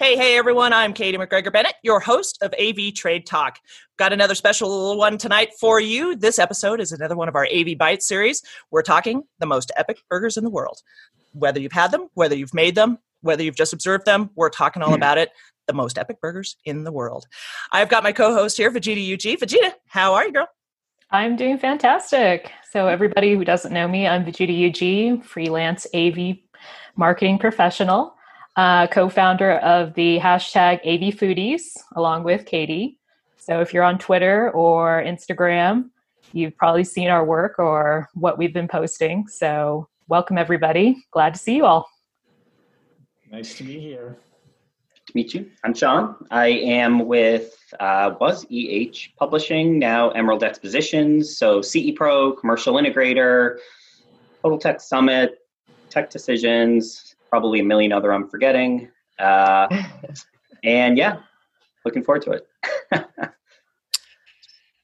Hey, hey, everyone. I'm Katie McGregor Bennett, your host of AV Trade Talk. Got another special one tonight for you. This episode is another one of our AV Bytes series. We're talking the most epic burgers in the world. Whether you've had them, whether you've made them, whether you've just observed them, we're talking all hmm. about it. The most epic burgers in the world. I've got my co host here, Vegeta UG. Vegeta, how are you, girl? I'm doing fantastic. So, everybody who doesn't know me, I'm Vegeta UG, freelance AV marketing professional uh, co founder of the hashtag AV Foodies, along with Katie. So if you're on Twitter or Instagram, you've probably seen our work or what we've been posting. So welcome, everybody. Glad to see you all. Nice to be here. To meet you. I'm Sean. I am with uh, was EH Publishing, now Emerald Expositions. So CE Pro, Commercial Integrator, Total Tech Summit, Tech Decisions, probably a million other I'm forgetting. Uh, and yeah, looking forward to it.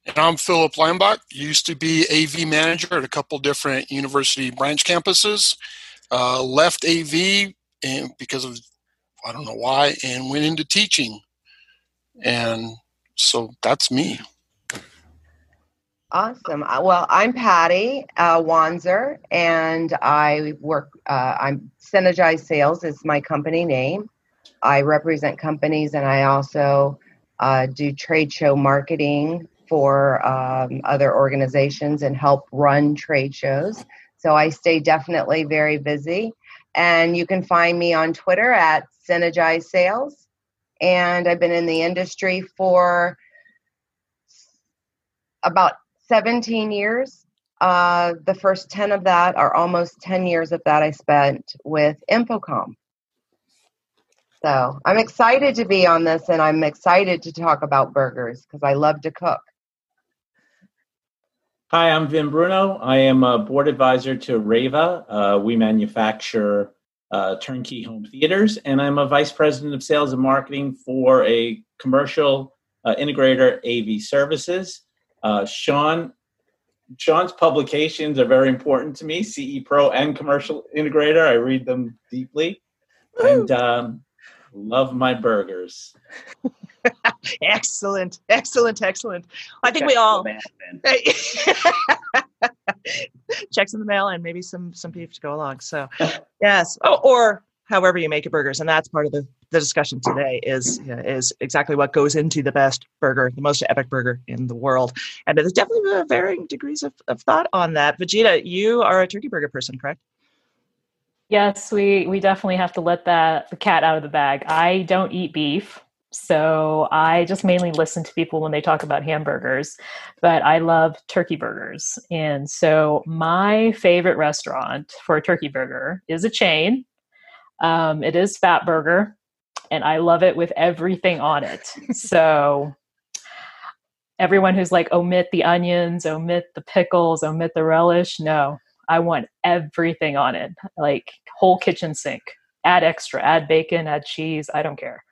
and I'm Philip Lambach. Used to be AV manager at a couple different university branch campuses. Uh, left AV and because of I don't know why, and went into teaching. And so that's me. Awesome. Uh, well, I'm Patty uh, Wanzer, and I work. Uh, I'm Synergize Sales is my company name. I represent companies, and I also uh, do trade show marketing for um, other organizations and help run trade shows. So I stay definitely very busy, and you can find me on Twitter at Synergize Sales. And I've been in the industry for about 17 years. Uh, the first 10 of that, or almost 10 years of that, I spent with InfoComm. So I'm excited to be on this and I'm excited to talk about burgers because I love to cook. Hi, I'm Vin Bruno. I am a board advisor to Reva. Uh, we manufacture uh, turnkey home theaters, and I'm a vice president of sales and marketing for a commercial uh, integrator AV services. Uh, Sean, Sean's publications are very important to me. CE Pro and Commercial Integrator, I read them deeply, and um, love my burgers. excellent, excellent, excellent. I think we all checks in the mail and maybe some some beef to go along. So yes, oh, or however you make your burgers, and that's part of the the discussion today is is exactly what goes into the best burger, the most epic burger in the world. And there's definitely varying degrees of, of thought on that. Vegeta, you are a turkey burger person, correct? Yes, we we definitely have to let that the cat out of the bag. I don't eat beef, so I just mainly listen to people when they talk about hamburgers, but I love turkey burgers. And so my favorite restaurant for a turkey burger is a chain. Um, it is Fatburger and I love it with everything on it. so everyone who's like omit the onions, omit the pickles, omit the relish, no. I want everything on it. Like whole kitchen sink. Add extra, add bacon, add cheese, I don't care.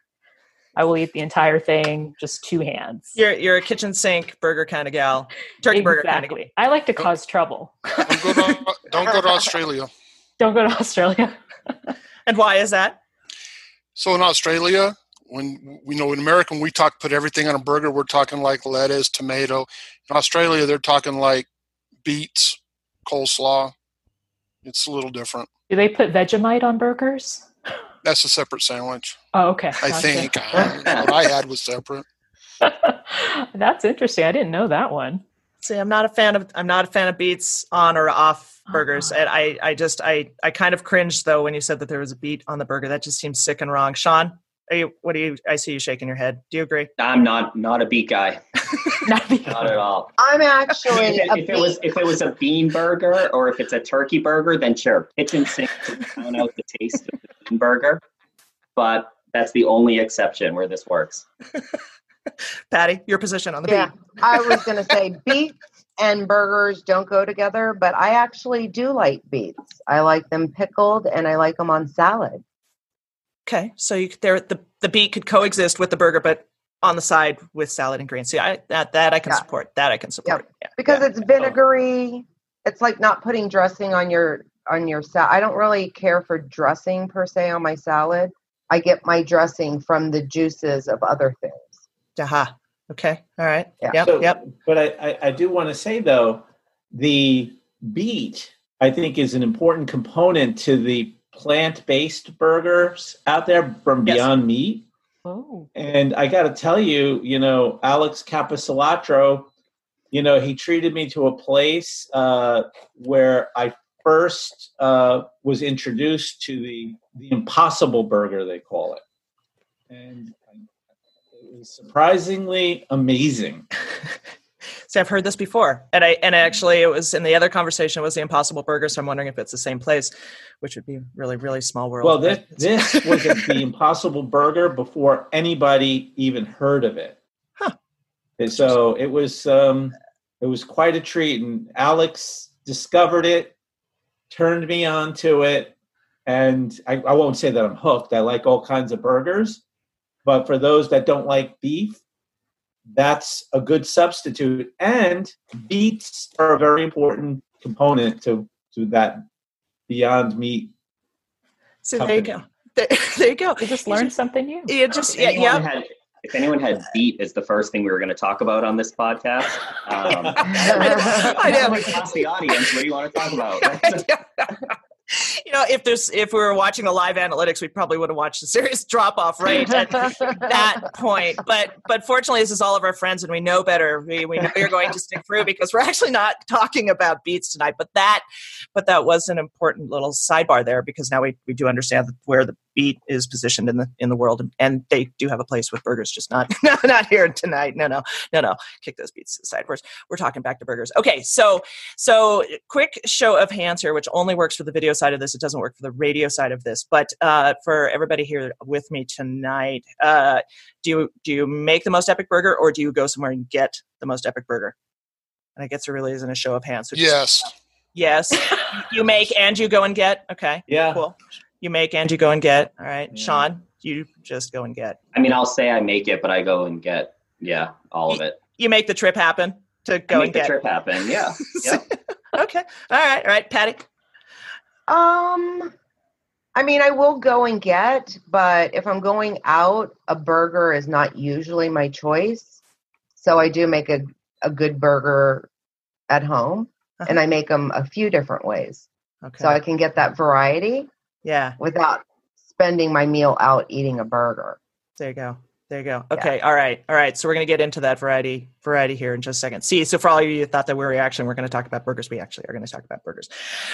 I will eat the entire thing, just two hands. You're you're a kitchen sink burger kind of gal, turkey exactly. burger kind of gal. I like to cause trouble. Don't go to, don't go to Australia. Don't go to Australia. and why is that? So in Australia, when we know in America, when we talk put everything on a burger, we're talking like lettuce, tomato. In Australia, they're talking like beets, coleslaw. It's a little different. Do they put Vegemite on burgers? That's a separate sandwich. Oh, okay. I gotcha. think what I had was separate. That's interesting. I didn't know that one. See, I'm not a fan of I'm not a fan of beets on or off burgers. Uh-huh. And I I just I I kind of cringed though when you said that there was a beet on the burger. That just seems sick and wrong. Sean, are you, what do you I see you shaking your head. Do you agree? I'm not not a beet guy. not, not at all. I'm actually if, if it was if it was a bean burger or if it's a turkey burger, then sure. Kitchen sink to count out the taste of the bean burger. But that's the only exception where this works. Patty, your position on the yeah, beet. I was going to say beets and burgers don't go together, but I actually do like beets. I like them pickled and I like them on salad. Okay, so you there the the beet could coexist with the burger, but on the side with salad and greens. See, I that that I can yeah. support. That I can support. Yeah. Because it's vinegary. It's like not putting dressing on your on your salad. I don't really care for dressing per se on my salad. I get my dressing from the juices of other things. Aha. Okay. All right. Yeah. Yep. So- yep. But I, I, I do want to say though, the beet I think is an important component to the plant-based burgers out there from Yes. Beyond Meat. Oh. And I got to tell you, you know, Alex Capecelatro, you know, he treated me to a place uh, where I first uh, was introduced to the the Impossible Burger, they call it, and it was surprisingly amazing. See, I've heard this before, and I and actually it was in the other conversation it was the Impossible Burger. So I'm wondering if it's the same place, which would be really really small world. Well, this this was the Impossible Burger before anybody even heard of it. Huh. And so it was um, it was quite a treat, and Alex discovered it, turned me on to it, and I, I won't say that I'm hooked. I like all kinds of burgers, but for those that don't like beef, that's a good substitute. And beets are a very important component to to that Beyond Meat See, there you go. There, there you go. We just learned something new. You just If yeah anyone, yeah. had, if anyone had beet as the first thing we were going to talk about on this podcast, um, I know. someone can ask the audience, what do you want to talk about? you know, if there's if we were watching the live analytics, we probably would have watched a serious drop off rate at that point. But but fortunately, this is all of our friends, and we know better. We we know you're going to stick through because we're actually not talking about beets tonight. But that but that was an important little sidebar there because now we, we do understand where the beet is positioned in the in the world, and, and they do have a place with burgers, just not no, not here tonight. No no no no. Kick those beets to the side. We're we're talking back to burgers. Okay, so so quick show of hands here, which only works for the video side of this. It doesn't work for the radio side of this. But uh, for everybody here with me tonight, uh, do you do you make the most epic burger, or do you go somewhere and get the most epic burger? And I guess there really isn't a show of hands. So just- Yes. yes, you make and you go and get. Okay, Yeah. cool. You make and you go and get. All right, Yeah. Sean, you just go and get. I mean, I'll say I make it, but I go and get, yeah, all of it. You make the trip happen to I go make and the get. trip happen. Yeah. yeah. okay, all right, all right, Patty. Um, I mean, I will go and get, but if I'm going out, a burger is not usually my choice. So I do make a, a good burger at home, Uh-huh. and I make them a few different ways. Okay, So I can get that variety yeah. without spending my meal out eating a burger. There you go. There you go. Okay. All right. All right. So we're going to get into that variety variety here in just a second. See, so for all of you who thought that we were actually we're going to talk about burgers, we actually are going to talk about burgers.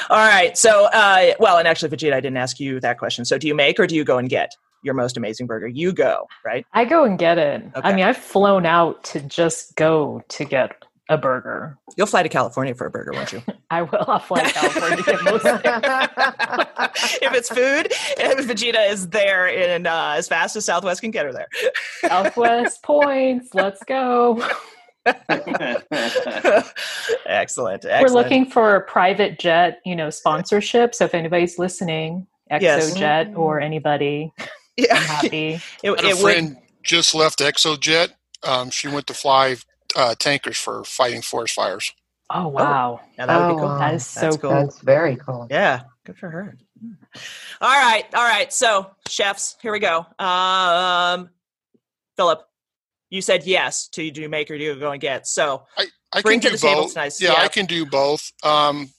All right. So, uh, well, and actually, Vegeta, I didn't ask you that question. So, do you make or do you go and get your most amazing burger? You go, right? I go and get it. Okay. I mean, I've flown out to just go to get a burger. You'll fly to California for a burger, won't you? I will. I'll fly to California to most if it's food, if Vegeta is there in uh, as fast as Southwest can get her there. Southwest points. Let's go. excellent. We're looking for a private jet, you know, sponsorship. So if anybody's listening, Yes. XOJET or anybody, I'm Yeah. happy. It, I had a it would. friend just left XOJET. Um, she went to fly uh, tankers for fighting forest fires. Oh wow, Yeah, that would Oh, be cool. wow. that is so That's cool. That's very cool. Yeah, good for her. All right, all right. So, chefs, here we go. Um, Philip, you said yes to do you make or do you go and get. So, I Bring can to do the table tonight. Yeah, Yeah. I can do both. Um,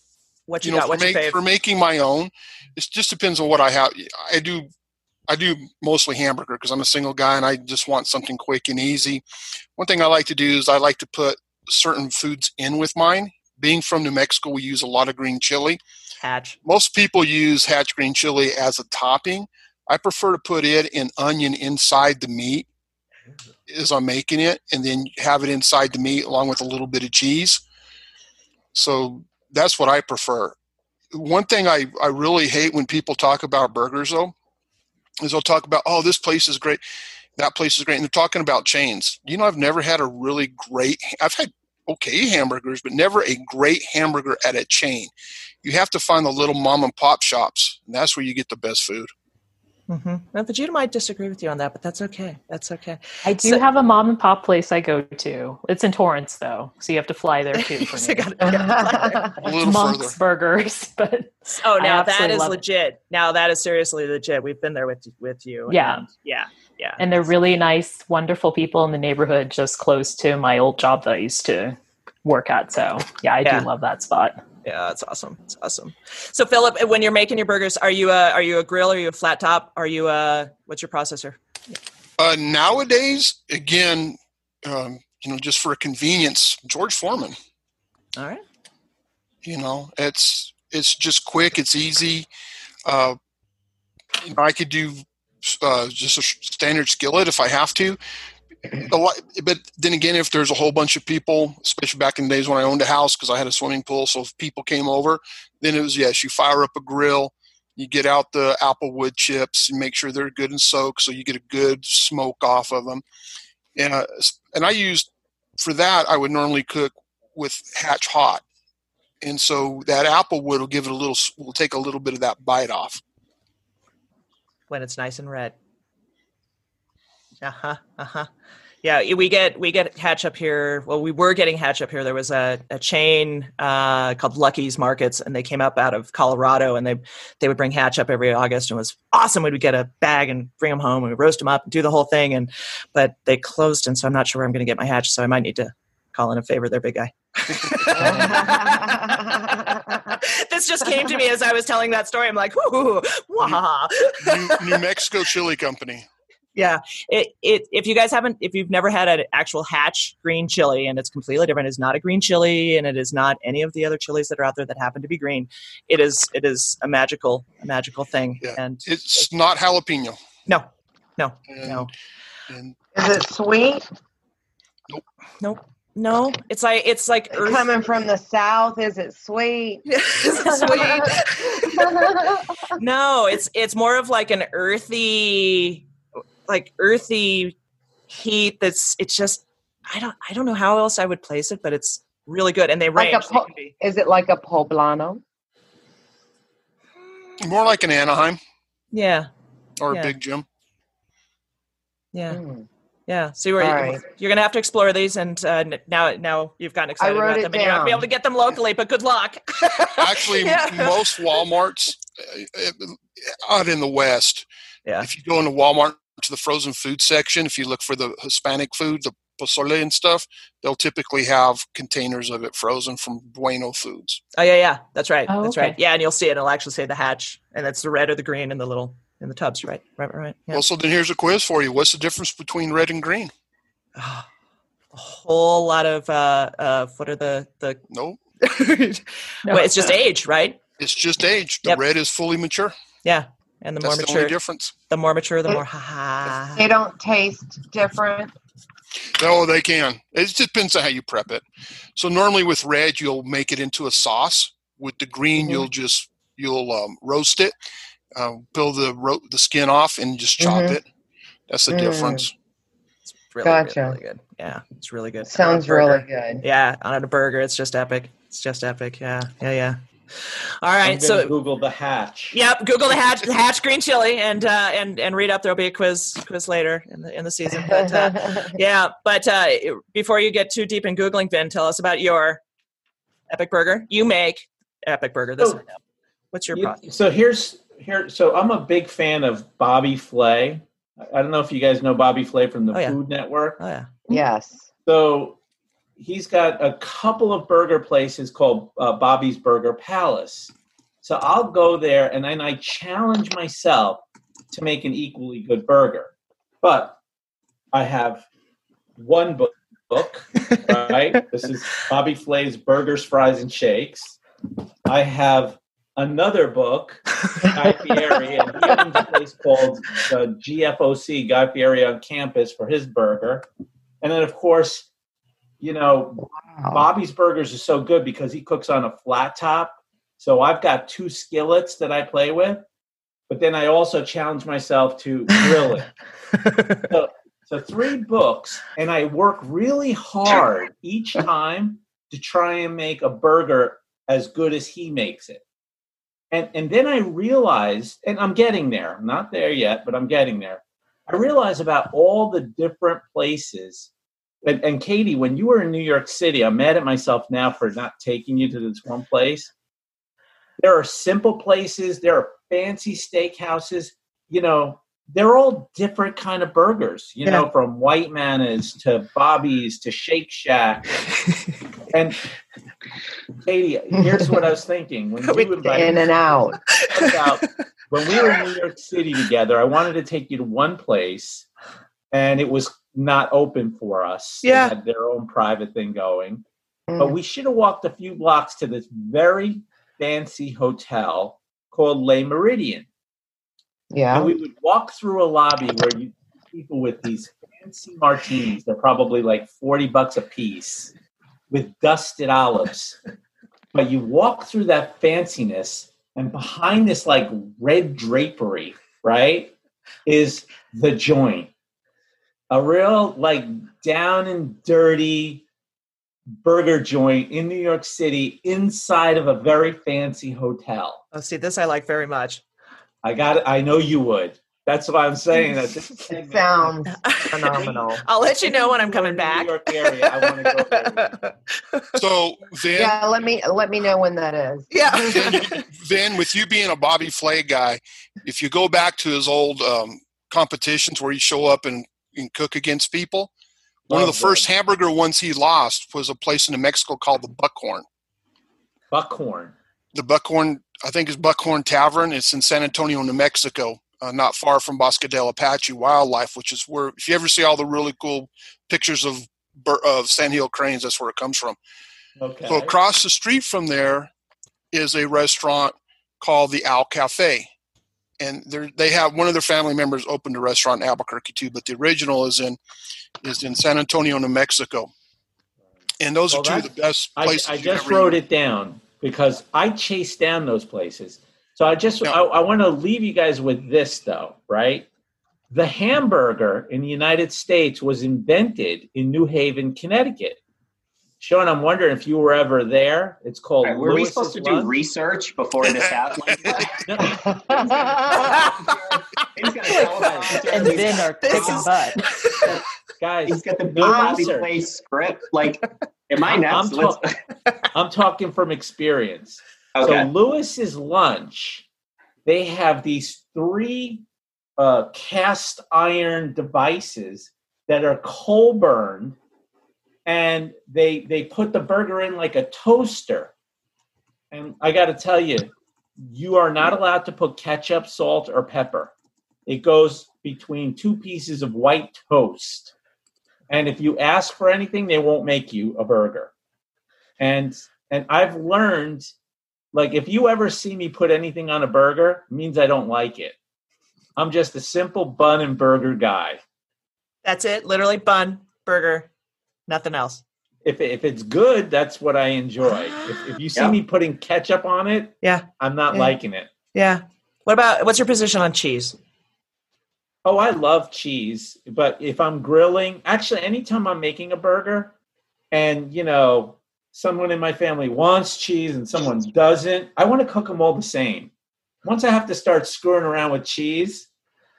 what you, you know, got? for, What's your make, fave? for making my own, it just depends on what I have. I do, I do mostly hamburger because I'm a single guy and I just want something quick and easy. One thing I like to do is I like to put certain foods in with mine. Being from New Mexico, we use a lot of green chili. Hatch. Most people use hatch green chili as a topping. I prefer to put it in onion inside the meat as I'm making it, and then have it inside the meat along with a little bit of cheese. So that's what I prefer. One thing I, I really hate when people talk about burgers, though, is they'll talk about, oh, this place is great, that place is great, and they're talking about chains. You know, I've never had a really great, I've had okay hamburgers, but never a great hamburger at a chain. You have to find the little mom and pop shops, and that's where you get the best food. Mm-hmm. Now, Vegeta might disagree with you on that, but that's okay. That's okay. I do So- have a mom and pop place I go to. It's in Torrance though, so you have to fly there too. For So me. gotta- gotta- A little Monk's further. Burgers, but oh, now that is absolutely is love it. legit. Now that is seriously legit. We've been there with with you. Yeah. and yeah, yeah. and they're really nice, wonderful people in the neighborhood, just close to my old job that I used to work at. So yeah, I Yeah. do love that spot. Yeah, that's awesome. It's awesome. So, Philip, when you're making your burgers, are you a are you a grill? Are you a flat top? Are you a what's your processor? Uh, nowadays, again, um, you know, just for convenience, George Foreman. All right. You know, it's it's just quick. It's easy. Uh, you know, I could do uh, just a standard skillet if I have to. Lot, but then again, if there's a whole bunch of people, especially back in the days when I owned a house because I had a swimming pool, so if people came over, then it was yes, you fire up a grill, you get out the apple wood chips and make sure they're good and soaked, so you get a good smoke off of them. And uh, and I used for that, I would normally cook with hatch hot, and so that apple wood will give it a little, will take a little bit of that bite off. when it's nice and red. Uh huh. Uh huh. Yeah, we get we get hatch up here. Well, we were getting hatch up here. There was a, a chain uh, called Lucky's Markets, and they came up out of Colorado, and they they would bring hatch up every August, and it was awesome. We'd get a bag and bring them home, and we'd roast them up and do the whole thing. And but they closed, and so I'm not sure where I'm going to get my hatch. So I might need to call in a favor there, big guy. this just came to me as I was telling that story. I'm like, whoo, wah. New, New Mexico Chili Company. Yeah, it, it if you guys haven't, if you've never had an actual hatch green chili, and it's completely different, it's not a green chili, and it is not any of the other chilies that are out there that happen to be green. It is it is a magical a magical thing, Yeah. and It's not jalapeno. no, no, And, no, and Is it sweet? no, no. It's like it's like earth. Coming from the south, is it sweet? Is it sweet? no, it's it's more of like an earthy, like earthy heat. That's it's just I don't I don't know how else I would place it, but it's really good, and they Like a range. They po- can Is it like a poblano? more like an Anaheim yeah, or Yeah. a Big Jim. yeah, Mm. yeah. See where All you, right. you're gonna have to explore these, and uh, now now you've gotten excited about it them, and you're not gonna be able to get them locally. But good luck. Actually, Yeah. most WalMarts uh, uh, out in the West, Yeah. if you go into Walmart to the frozen food section, if you look for the Hispanic food, the pozole and stuff, they'll typically have containers of it frozen from Bueno Foods. Oh yeah, yeah, that's right, Oh, that's okay. right. Yeah, and you'll see it. It'll actually say the hatch, and that's the red or the green in the little in the tubs. Right, right, right. Yeah. Well, so then here's a quiz for you. What's the difference between red and green? a whole lot of uh, uh, what are the the? No, No. well, it's just age, right? it's just age. The Yep. red is fully mature. Yeah, and the That's more the mature, only difference. the more mature, the It- more ha ha. They don't taste different. No, they can. It just depends on how you prep it. So normally with red, you'll make it into a sauce. With the green, Mhm. you'll just you'll um, roast it, um, peel the ro- the skin off, and just chop Mhm. it. That's the Mm. difference. It's really, Gotcha. really, really good. Yeah, it's really good. Sounds On a burger. really good. Yeah, on a burger, it's just epic. It's just epic. Yeah, yeah, yeah. All I'm so Google the hatch. Yep, Google the hatch, the hatch green chili, and uh, and and read up. There'll be a quiz quiz later in the in the season. But uh, yeah, but uh, before you get too deep in googling, Vin, tell us about your epic burger. You make epic burger. This Oh. what's your You- process? so here's here. So I'm a big fan of Bobby Flay. I- I don't know if you guys know Bobby Flay from the Oh, yeah. Food Network. Oh yeah, yes. So he's got a couple of burger places called uh, Bobby's Burger Palace. So I'll go there and then I challenge myself to make an equally good burger. But I have one book, book right? this is Bobby Flay's Burgers, Fries, and Shakes. I have another book, Guy Fieri, and he owns a place called the GFOC, Guy Fieri on campus, for his burger. And then, of course, you know, Wow. Bobby's Burgers is so good because he cooks on a flat top. So I've got two skillets that I play with, but then I also challenge myself to grill it. so, so three books, and I work really hard each time to try and make a burger as good as he makes it. And and then I realized, and I'm getting there. I'm not there yet, but I'm getting there. I realized about all the different places. And, and Katie, when you were in New York City, I'm mad at myself now for not taking you to this one place. There are simple places. There are fancy steakhouses. You know, they're all different kind of burgers. You Yeah. know, from White Manna's to Bobby's to Shake Shack. and Katie, here's what I was thinking when We- you invited In and out. about when we were in New York City together, I wanted to take you to one place, and it was not open for us. They Yeah. had their own private thing going, Mm. but we should have walked a few blocks to this very fancy hotel called Le Meridien, Yeah. and we would walk through a lobby where you people with these fancy martinis. They're probably like forty bucks a piece with dusted olives. But you walk through that fanciness, and behind this like red drapery, right, is the joint. A real like down and dirty burger joint in New York City inside of a very fancy hotel. Oh, see, this I like very much. I got it. I know you would. That's what I'm saying. That this sounds phenomenal. I'll let you know when I'm coming back. New York area, I want to go there. So, Van, Yeah, let me let me know when that is. yeah. Van, with you being a Bobby Flay guy, if you go back to his old um, competitions where he show up and, and cook against people, one of the Love first hamburger ones he lost was a place in New Mexico called the Buckhorn. Buckhorn. The Buckhorn, I think, is Buckhorn Tavern. It's in San Antonio, New Mexico, uh, not far from Bosque del Apache Wildlife, which is where, if you ever see all the really cool pictures of of sandhill cranes, that's where it comes from. Okay. So across the street from there is a restaurant called the Owl Cafe, and they they have one of their family members opened a restaurant in Albuquerque too, but the original is in is in San Antonio, New Mexico. And those Well, are two of the best I, places. I you've just wrote eaten. it down because I chased down those places. So I just Yeah. I, I want to leave you guys with this though, right? The hamburger in the United States was invented in New Haven, Connecticut. Sean, I'm wondering if you were ever there. It's called. All right, were we supposed to do research before this happened? No, He's gonna and then got- are This kicking butt. guys, He's got the No Bobby. Flay script. Like, am I I'm next? Let's- I'm talking from experience. So. Louis' Lunch, they have these three uh, cast iron devices that are coal burned, and they they put the burger in like a toaster. And I got to tell you, you are not allowed to put ketchup, salt, or pepper. It goes between two pieces of white toast. And if you ask for anything, they won't make you a burger. And and I've learned like if you ever see me put anything on a burger, means I don't like it. I'm just a simple bun and burger guy. That's it. Literally bun, burger, nothing else. If if it's good, that's what I enjoy. If, if you see Yeah. me putting ketchup on it, Yeah. I'm not Yeah. liking it. Yeah. What about what's your position on cheese? Oh, I love cheese, but if I'm grilling, actually, anytime I'm making a burger, and you know, someone in my family wants cheese and someone doesn't, I want to cook them all the same. Once I have to start screwing around with cheese,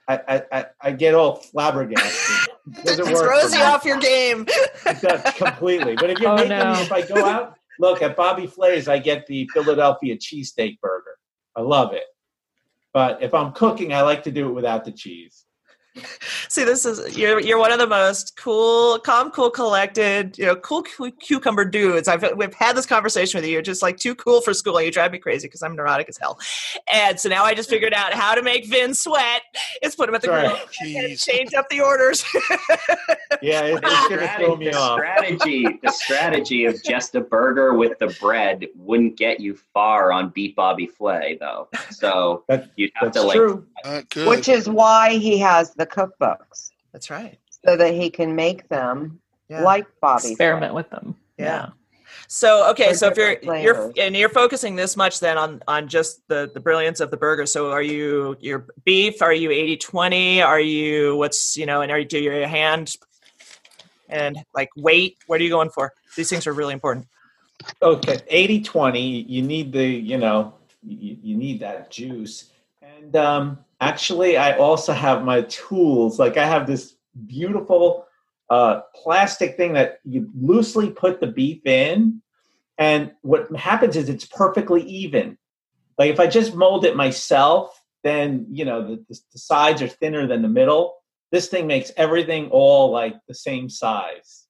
I I, I, I get all flabbergasted. It doesn't It work throws you me. off your game. It does, completely. But if you're Oh, making no. me, if I go out, look at Bobby Flay's, I get the Philadelphia cheesesteak burger. I love it. But if I'm cooking, I like to do it without the cheese. See, this is you're you're one of the most cool, calm, cool, collected, you know, cool cu- cucumber dudes. I've we've had this conversation with you. You're just like too cool for school. You drive me crazy because I'm neurotic as hell. And so now I just figured out how to make Vin sweat. Is put him at the grill change up the orders. Yeah, it, The it's going to strategy, throw me the off. strategy, the strategy of just a burger with the bread wouldn't get you far on Beat Bobby Flay, though. So That- you'd have That's to like. Uh. Which is why he has the cookbooks That's right. so that he can make them Yeah. like Bobby. Experiment with them. Yeah. So okay, For so if you're different you're and you're focusing this much then on on just the the brilliance of the burger. So are you your beef? Are you 80-20? Are you what's you know? And are you do your hand and like weight? What are you going for? These things are really important. Okay, 80 20. You need the, you know, you, you need that juice. And um, actually, I also have my tools. Like I have this beautiful uh, plastic thing that you loosely put the beef in, and what happens is it's perfectly even. Like if I just mold it myself, then you know the, the, the sides are thinner than the middle. This thing makes everything all like the same size.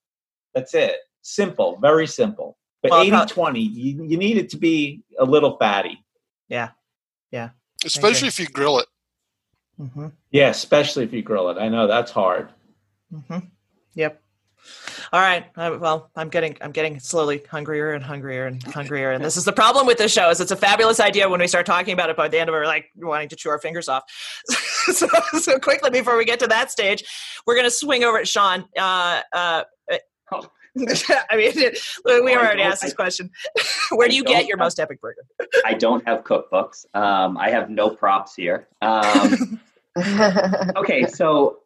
That's it. Simple, very simple. But Well, 80 prob- 20, you, you need it to be a little fatty. Yeah. Yeah. Especially if you grill it. Mm-hmm. Yeah, especially if you grill it. I know that's hard. Mm-hmm. Yep. All right. Uh, well, I'm getting I'm getting slowly hungrier and hungrier and hungrier, and this is the problem with this show. Is it's a fabulous idea when we start talking about it, but at the end of it, we're like wanting to chew our fingers off. so, so quickly before we get to that stage, we're going to swing over at Sean. Uh, uh, Oh. I mean, we I already asked this question. Where do I you don't get your have- most epic burger? I don't have cookbooks. Um, I have no props here. Um, okay, so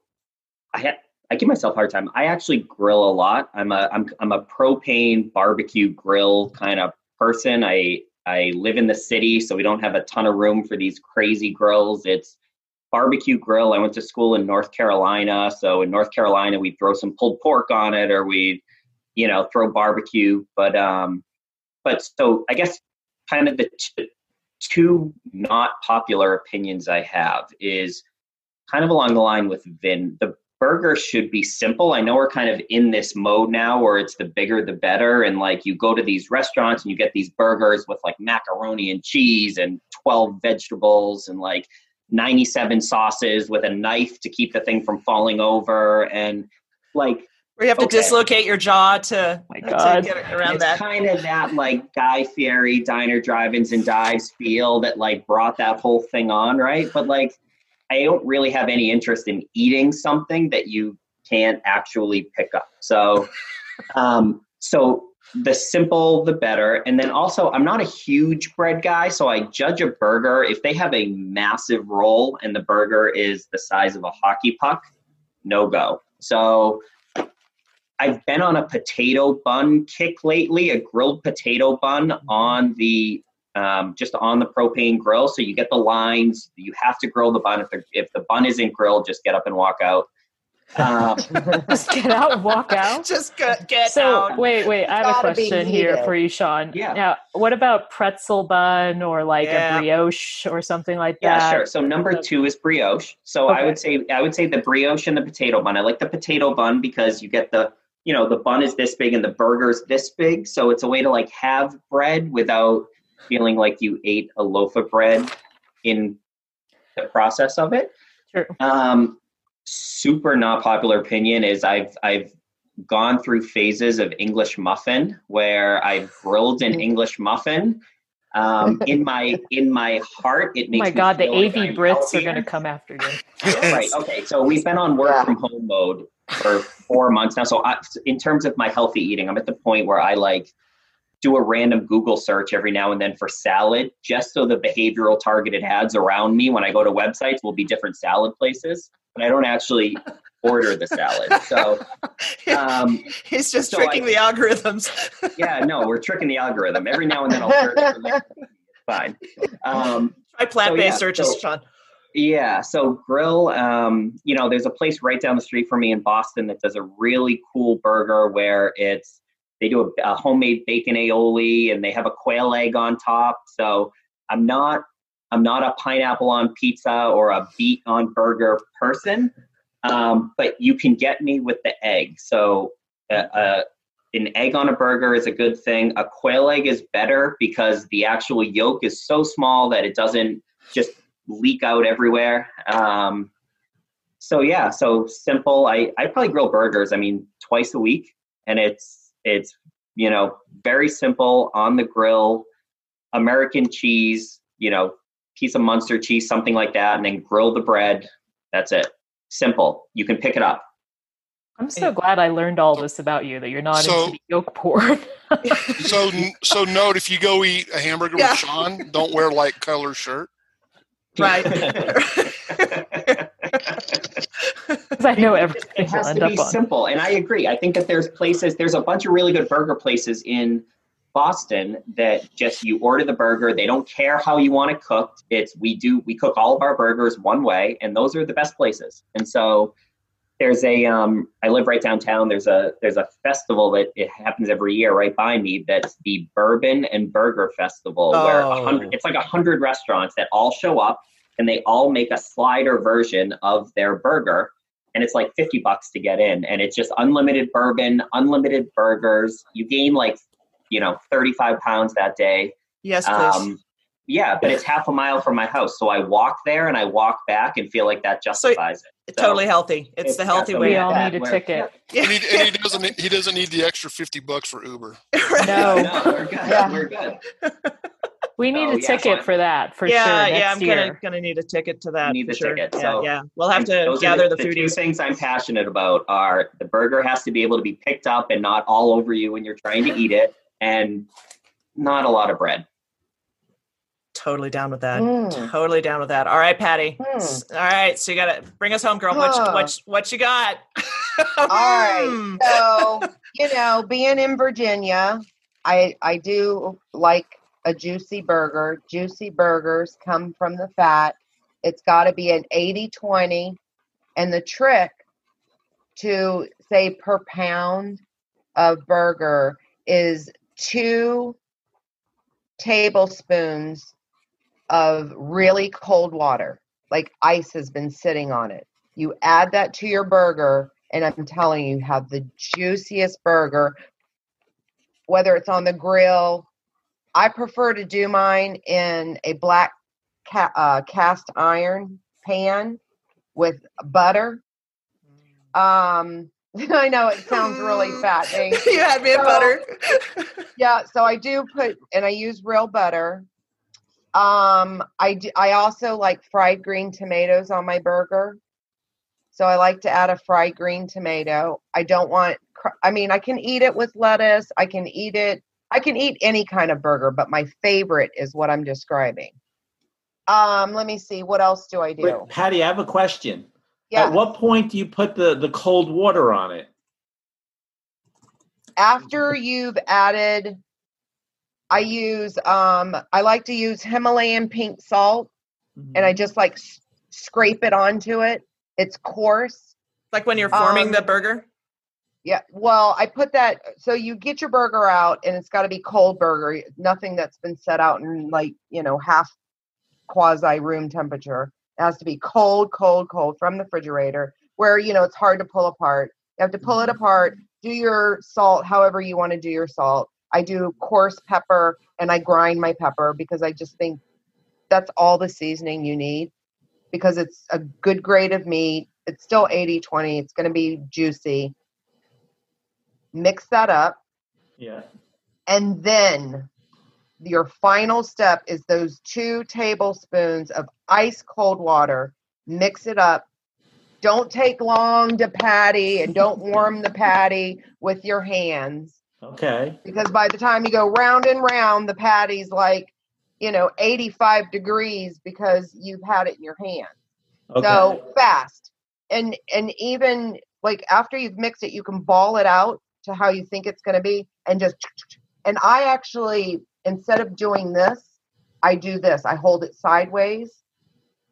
I ha- I give myself a hard time. I actually grill a lot. I'm a I'm I'm a propane barbecue grill kind of person. I I live in the city, so we don't have a ton of room for these crazy grills. It's barbecue grill. I went to school in North Carolina, so in North Carolina we'd throw some pulled pork on it, or we'd you know throw barbecue. But um, but so I guess kind of the t- two not popular opinions I have is kind of along the line with Vin. The burger should be simple. I know we're kind of in this mode now where it's the bigger the better. And like you go to these restaurants and you get these burgers with like macaroni and cheese and 12 vegetables and like 97 sauces with a knife to keep the thing from falling over. And like Where you have to Okay. dislocate your jaw to, oh My to get around it's that. kind of that like Guy Fieri diner drive-ins and dives feel that like brought that whole thing on, right? But like I don't really have any interest in eating something that you can't actually pick up. So um so the simple the better. And then also i'm not a huge bread guy so i judge a burger. If they have a massive roll and the burger is the size of a hockey puck no go. So i've been on a potato bun kick lately a grilled potato bun on the um, just on the propane grill so you get the lines you have to grill the bun if the, if the bun isn't grilled just get up and walk out um, Just get out and walk out. Just get, get So out. wait, wait. I have a Gotta be question here for you, Sean. Yeah. Now, what about pretzel bun or like Yeah. a brioche or something like Yeah, that? Yeah, sure. So number two is brioche. So I would say I would say the brioche and the potato bun. I like the potato bun because you get the you know the bun is this big and the burger's this big, so it's a way to like have bread without feeling like you ate a loaf of bread in the process of it. True. Um, super not popular opinion is I've I've gone through phases of English muffin where I've grilled an English muffin. Um, in my in my heart, it Oh my me God, the feel like AV I'm Brits are going to come after you. Right. Okay. So we've been on work Yeah. from home mode for four months now. So I, in terms of my healthy eating, I'm at the point where I like do a random Google search every now and then for salad, just so the behavioral targeted ads around me when I go to websites will be different salad places, but I don't actually order the salad. So um, He's just so tricking I- the algorithms. yeah, no, we're tricking the algorithm. Every now and then I'll search for like, fine. Um, Try plant based So, yeah, searches, so- Sean. Yeah, so grill. Um, you know, there's a place right down the street from me in Boston that does a really cool burger where it's they do a, a homemade bacon aioli and they have a quail egg on top. So I'm not I'm not a pineapple on pizza or a beet on burger person, um, but you can get me with the egg. So uh, uh, an egg on a burger is a good thing. A quail egg is better because the actual yolk is so small that it doesn't just leak out everywhere. Um, so yeah, so simple. I I probably grill burgers. I mean, twice a week, and it's it's you know very simple on the grill, American cheese, you know, piece of Munster cheese, something like that, and then grill the bread. That's it. Simple. You can pick it up. I'm so glad I learned all this about you that you're not So- into the yolk porn. So, so note if you go eat a hamburger Yeah. with Sean, don't wear light color shirt. Right. 'Cause I know everything it will has end to up be on. simple and i agree i think that there's places there's a bunch of really good burger places in Boston that just you order the burger, they don't care how you want it cooked. It's we do we cook all of our burgers one way, and those are the best places. And so there's a um, I live right downtown. There's a there's a festival that it happens every year right by me. That's the Bourbon and Burger Festival, where a hundred Oh. it's like a hundred restaurants that all show up and they all make a slider version of their burger, and it's like fifty bucks to get in, and it's just unlimited bourbon, unlimited burgers. You gain like you know thirty five pounds that day. Yes, please. Um, yeah, but it's half a mile from my house, so I walk there and I walk back and feel like that justifies it. So- totally healthy. It's, it's the healthy got way. we all need a where- ticket. And he, and he doesn't need- he doesn't need the extra fifty bucks for Uber. No. no, we're good. Yeah. We're good. We need Oh, a yeah, ticket fine. for that for yeah, sure. yeah. Next I'm year. gonna gonna need a ticket to that. You need the sure. ticket, Yeah, so- yeah. We'll have to gather the, the, two things I'm passionate about are the burger has to be able to be picked up and not all over you when you're trying to eat it, and not a lot of bread. Totally down with that. Mm. Totally down with that. All right, Patty. S- All right, so you got to bring us home, girl. What you, Huh. what you- what you got? All right. Hmm. So, you know, being in Virginia, I I do like a juicy burger. Juicy burgers come from the fat. It's got to be an 80-20 and the trick to say per pound of burger is 2 tablespoons of really cold water. Like ice has been sitting on it. You add that to your burger and I'm telling you, you have the juiciest burger, whether it's on the grill. I prefer to do mine in a black ca- uh, cast iron pan with butter. Um, I know it sounds really fattening. you had me at butter. Yeah, so I do put, and I use real butter. Um, I do, I also like fried green tomatoes on my burger. So I like to add a fried green tomato. I don't want, I mean, I can eat it with lettuce. I can eat it. I can eat any kind of burger, but my favorite is what I'm describing. Um, let me see. What else do I do? Wait, Patty, I have a question. Yeah. At what point do you put the, the cold water on it? after you've added i use um i like to use himalayan pink salt and i just like s- scrape it onto it it's coarse like when you're forming Um, the burger. Yeah well i put that so you get your burger out and it's got to be cold burger nothing that's been set out in like you know half quasi room temperature. It has to be cold cold cold from the refrigerator where you know it's hard to pull apart. You have to pull it mm-hmm. apart do your salt however you want to do your salt. I do coarse pepper and i grind my pepper because i just think that's all the seasoning you need because it's a good grade of meat. It's still 80 20 it's going to be juicy mix that up. Yeah. and then your final step is those two tablespoons of ice cold water. Mix it up. Don't take long to patty and don't warm the patty with your hands. Okay. because by the time you go round and round the patty's like you know 85 degrees because you've had it in your hand. Okay. so fast. And and even like after you've mixed it you can ball it out to how you think it's going to be and just and i actually instead of doing this i do this i hold it sideways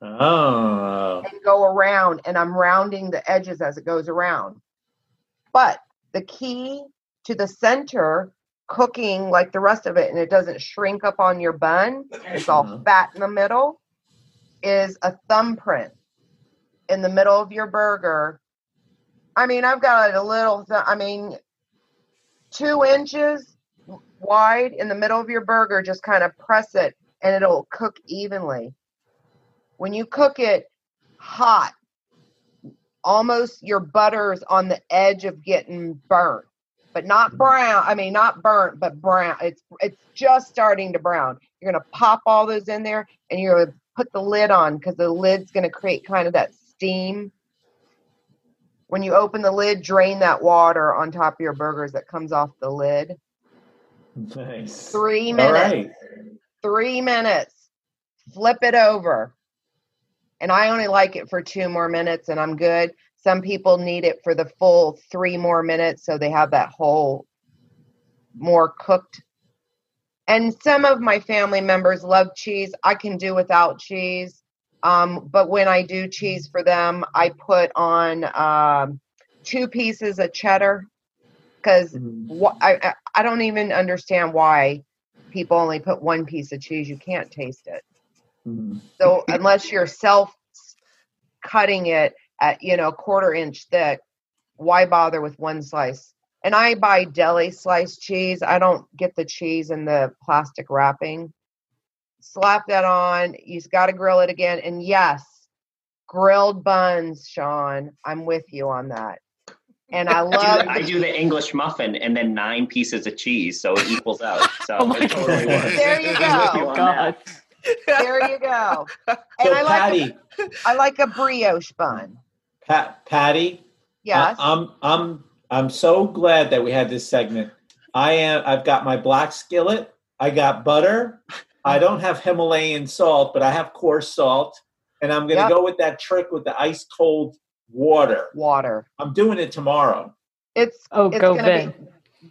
oh. and go around and i'm rounding the edges as it goes around but the key to the center cooking like the rest of it and it doesn't shrink up on your bun it's all Mhm. fat in the middle is a thumbprint in the middle of your burger i mean i've got a little th- i mean two inches wide in the middle of your burger just kind of press it and it'll cook evenly. When you cook it hot almost your butter's on the edge of getting burnt but not mm-hmm. brown i mean not burnt but brown it's it's just starting to brown. You're going to pop all those in there and you're going to put the lid on because the lid's going to create kind of that steam when you open the lid drain that water on top of your burgers that comes off the lid Nice. three minutes right. three minutes flip it over and i only like it for two more minutes and i'm good some people need it for the full three more minutes so they have that whole more cooked and some of my family members love cheese. I can do without cheese. Um, but when I do cheese for them, I put on um, two pieces of cheddar because Mhm. wh- I, I don't even understand why people only put one piece of cheese. You can't taste it. Mhm. So unless you're self cutting it at you know quarter inch thick, why bother with one slice? And I buy deli sliced cheese. I don't get the cheese in the plastic wrapping. Slap that on. You've got to grill it again. And yes, grilled buns, Sean. I'm with you on that. And I I do, love the, I do the English muffin and then nine pieces of cheese, so it equals out. So Oh my it totally God. works. There you go. you God. there you go. And So I like Patty, a, I like a brioche bun. Pat, Patty, Yes. I, am I'm I'm so glad that we had this segment. I am I've got my black skillet. I got butter. I don't have Himalayan salt, but I have coarse salt, and I'm going to Yep. go with that trick with the ice cold water. Water. I'm doing it tomorrow. It's Oh, it's go gonna be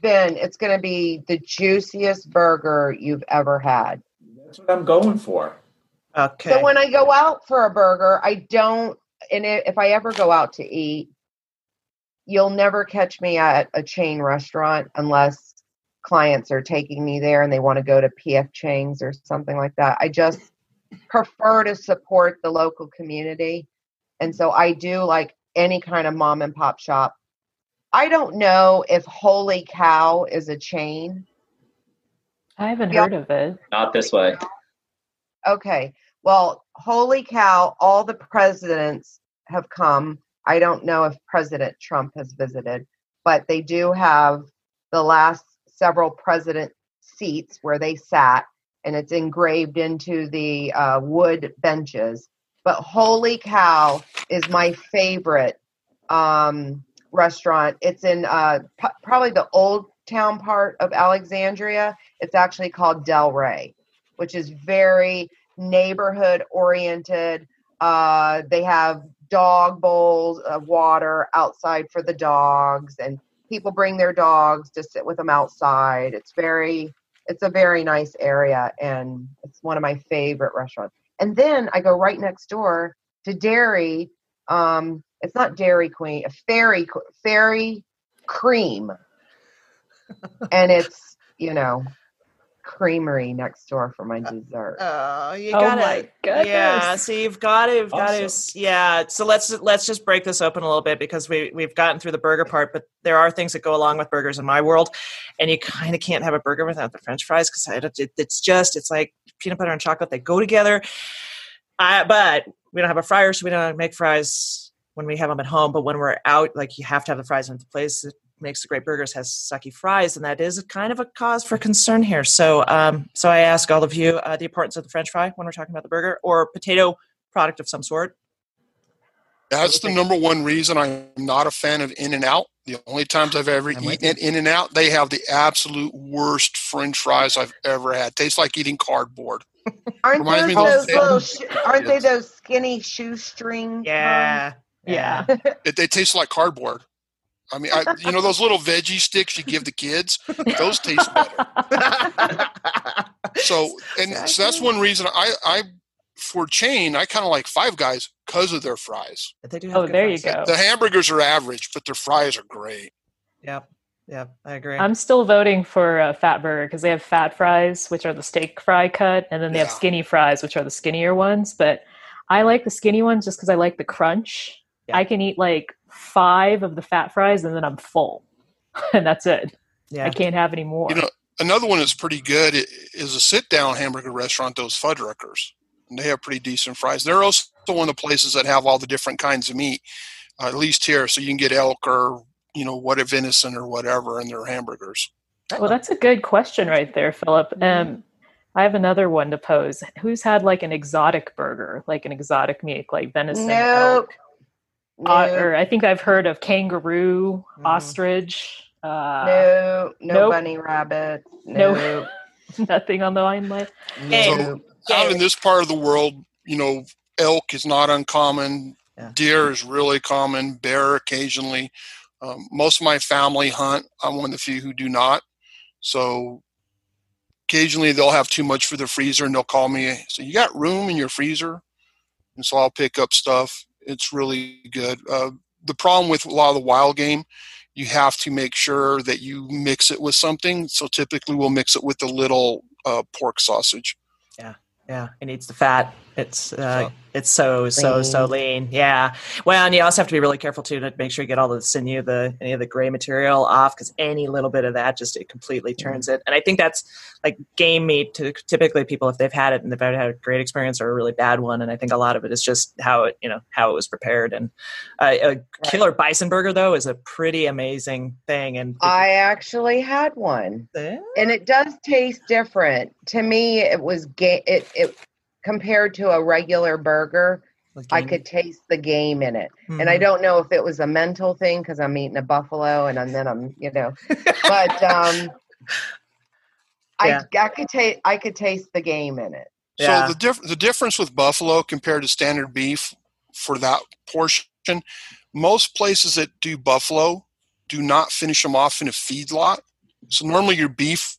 Vin, it's gonna be the juiciest burger you've ever had. That's what I'm going for. Okay. So when I go out for a burger, I don't and if I ever go out to eat, you'll never catch me at a chain restaurant unless clients are taking me there and they want to go to PF Chang's or something like that. I just prefer to support the local community. And so I do like any kind of mom and pop shop. I don't know if Holy Cow is a chain. I haven't Yeah. heard of it. Not this way. Okay. Well, holy cow, all the presidents have come. I don't know if President Trump has visited, but they do have the last several president seats where they sat, and it's engraved into the uh, wood benches. But holy cow is my favorite um, restaurant. It's in uh, p- probably the old town part of Alexandria. It's actually called Del Ray, which is very neighborhood oriented. Uh, they have dog bowls of water outside for the dogs, and people bring their dogs to sit with them outside. It's very, it's a very nice area, and it's one of my favorite restaurants. And then I go right next door to Dairy. Um, it's not Dairy Queen, a Fairy Fairy Cream, and it's you know creamery next door for my uh, dessert. Oh, you Oh gotta, my goodness. yeah. So you've got to, you've got to, Awesome. yeah. So let's let's just break this open a little bit because we we've gotten through the burger part, but there are things that go along with burgers in my world, and you kind of can't have a burger without the French fries because it, it's just it's like peanut butter and chocolate; they go together. I, but we don't have a fryer, so we don't make fries when we have them at home. But when we're out, like you have to have the fries in the place that makes the great burgers has sucky fries, and that is kind of a cause for concern here. So, um, so I ask all of you uh, the importance of the French fry when we're talking about the burger or potato product of some sort. That's the number one reason I'm not a fan of In and Out. The only times I've ever I'm eaten at In and Out, they have the absolute worst French fries I've ever had. Tastes like eating cardboard. Aren't Reminds those, those little? Sh- aren't they those skinny shoestring? Yeah, Yeah. It, they taste like cardboard. I mean, I, you know those little veggie sticks you give the kids? Those taste better. So, and so that's one reason I, I for chain, I kind of like Five Guys because of their fries. They do have Oh, good there you go. The hamburgers are average, but their fries are great. Yep, yep, I agree. I'm still voting for uh, a Fatburger because they have fat fries, which are the steak fry cut, and then they have skinny fries, which are the skinnier ones. But I like the skinny ones just because I like the crunch. Yeah. I can eat like five of the fat fries and then I'm full, and that's it. yeah, I can't have any more. You know, another one that's pretty good is a sit-down hamburger restaurant. Those Fuddruckers, and they have pretty decent fries. They're also one of the places that have all the different kinds of meat, uh, at least here. So you can get elk or you know what a venison or whatever in their hamburgers. Well, that's a good question right there, Philip. Um, I have another one to pose. Who's had like an exotic burger, like an exotic meat, like venison? Nope. elk? Uh, or I think I've heard of kangaroo, Mm. ostrich. Uh, no, no nope. bunny rabbit. No. No, Nothing on the line list. Hey, no. Out in this part of the world, you know, elk is not uncommon. Yeah. Deer is really common. Bear occasionally. Um, most of my family hunt. I'm one of the few who do not. So occasionally they'll have too much for the freezer and they'll call me. So you got room in your freezer, and so I'll pick up stuff. It's really good. Uh, the problem with a lot of the wild game, you have to make sure that you mix it with something. So typically we'll mix it with a little uh, pork sausage. Yeah, yeah, it needs the fat. It's uh, it's so so so lean. Yeah. Well, and you also have to be really careful too to make sure you get all the sinew, the any of the gray material off, because any little bit of that just it completely turns it. And I think that's like game meat. To typically people if they've had it and they've had a great experience or a really bad one. And I think a lot of it is just how it you know how it was prepared. And uh, a killer bison burger though is a pretty amazing thing. And I actually had one, Yeah. and it does taste different. To me, it was ga- it it compared to a regular burger. I could taste the game in it. And I Mhm. don't know if it was a mental thing because I'm eating a buffalo and, then I'm, you know, but um, Yeah. I I could taste I could taste the game in it. Yeah. So the diff- the difference with buffalo compared to standard beef for that portion, most places that do buffalo do not finish them off in a feedlot. So normally your beef,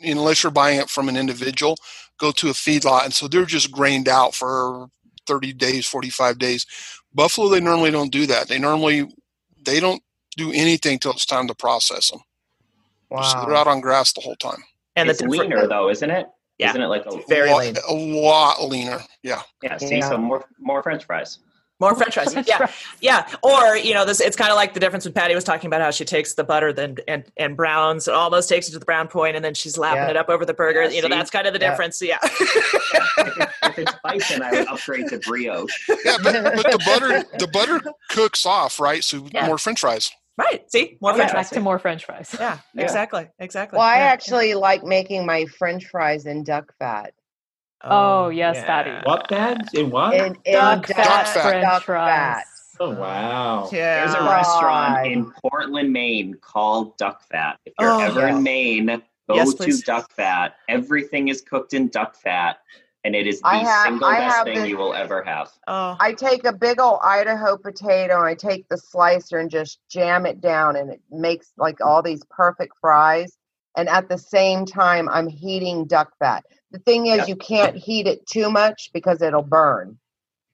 unless you're buying it from an individual, go to a feedlot, and so they're just grained out for 30 days, 45 days. Buffalo, they normally don't do that. They normally they don't do anything till it's time to process them. So they're out on grass the whole time. and it's the leaner though, isn't it? Yeah. Isn't it like a Very a lot, lean. a lot leaner. Yeah. yeah? See, Yeah. so more more French fries. More French fries. French yeah, fries. yeah. Or you know, this it's kind of like the difference when Patty was talking about how she takes the butter then and and browns, it almost takes it to the brown point, and then she's lapping Yeah. it up over the burger. Yeah, you know, see? that's kind of the Yeah. difference. Yeah. if, it's, if it's bison, I would upgrade to brioche. Yeah, but, but the butter the butter cooks off, right? So Yeah. more French fries. right. See, more Oh, French yeah. fries. Back to more French fries. Yeah, Yeah. exactly, exactly. Well, I Yeah. actually like making my French fries in duck fat. Oh, oh, yes, Patty. What bad? In what? In, in Duck, Duck fat, fat. French Duck fries. fat. oh wow. Yeah. There's a God. restaurant in Portland, Maine called Duck Fat. If you're Oh, ever yeah. in Maine, go Yes, to please. Duck Fat. Everything is cooked in duck fat, and it is the I have- single I best have thing this- you will ever have. Oh, I take a big old Idaho potato and I take the slicer and just jam it down and it makes like all these perfect fries. And at the same time, I'm heating duck fat. The thing is, Yep. you can't heat it too much because it'll burn.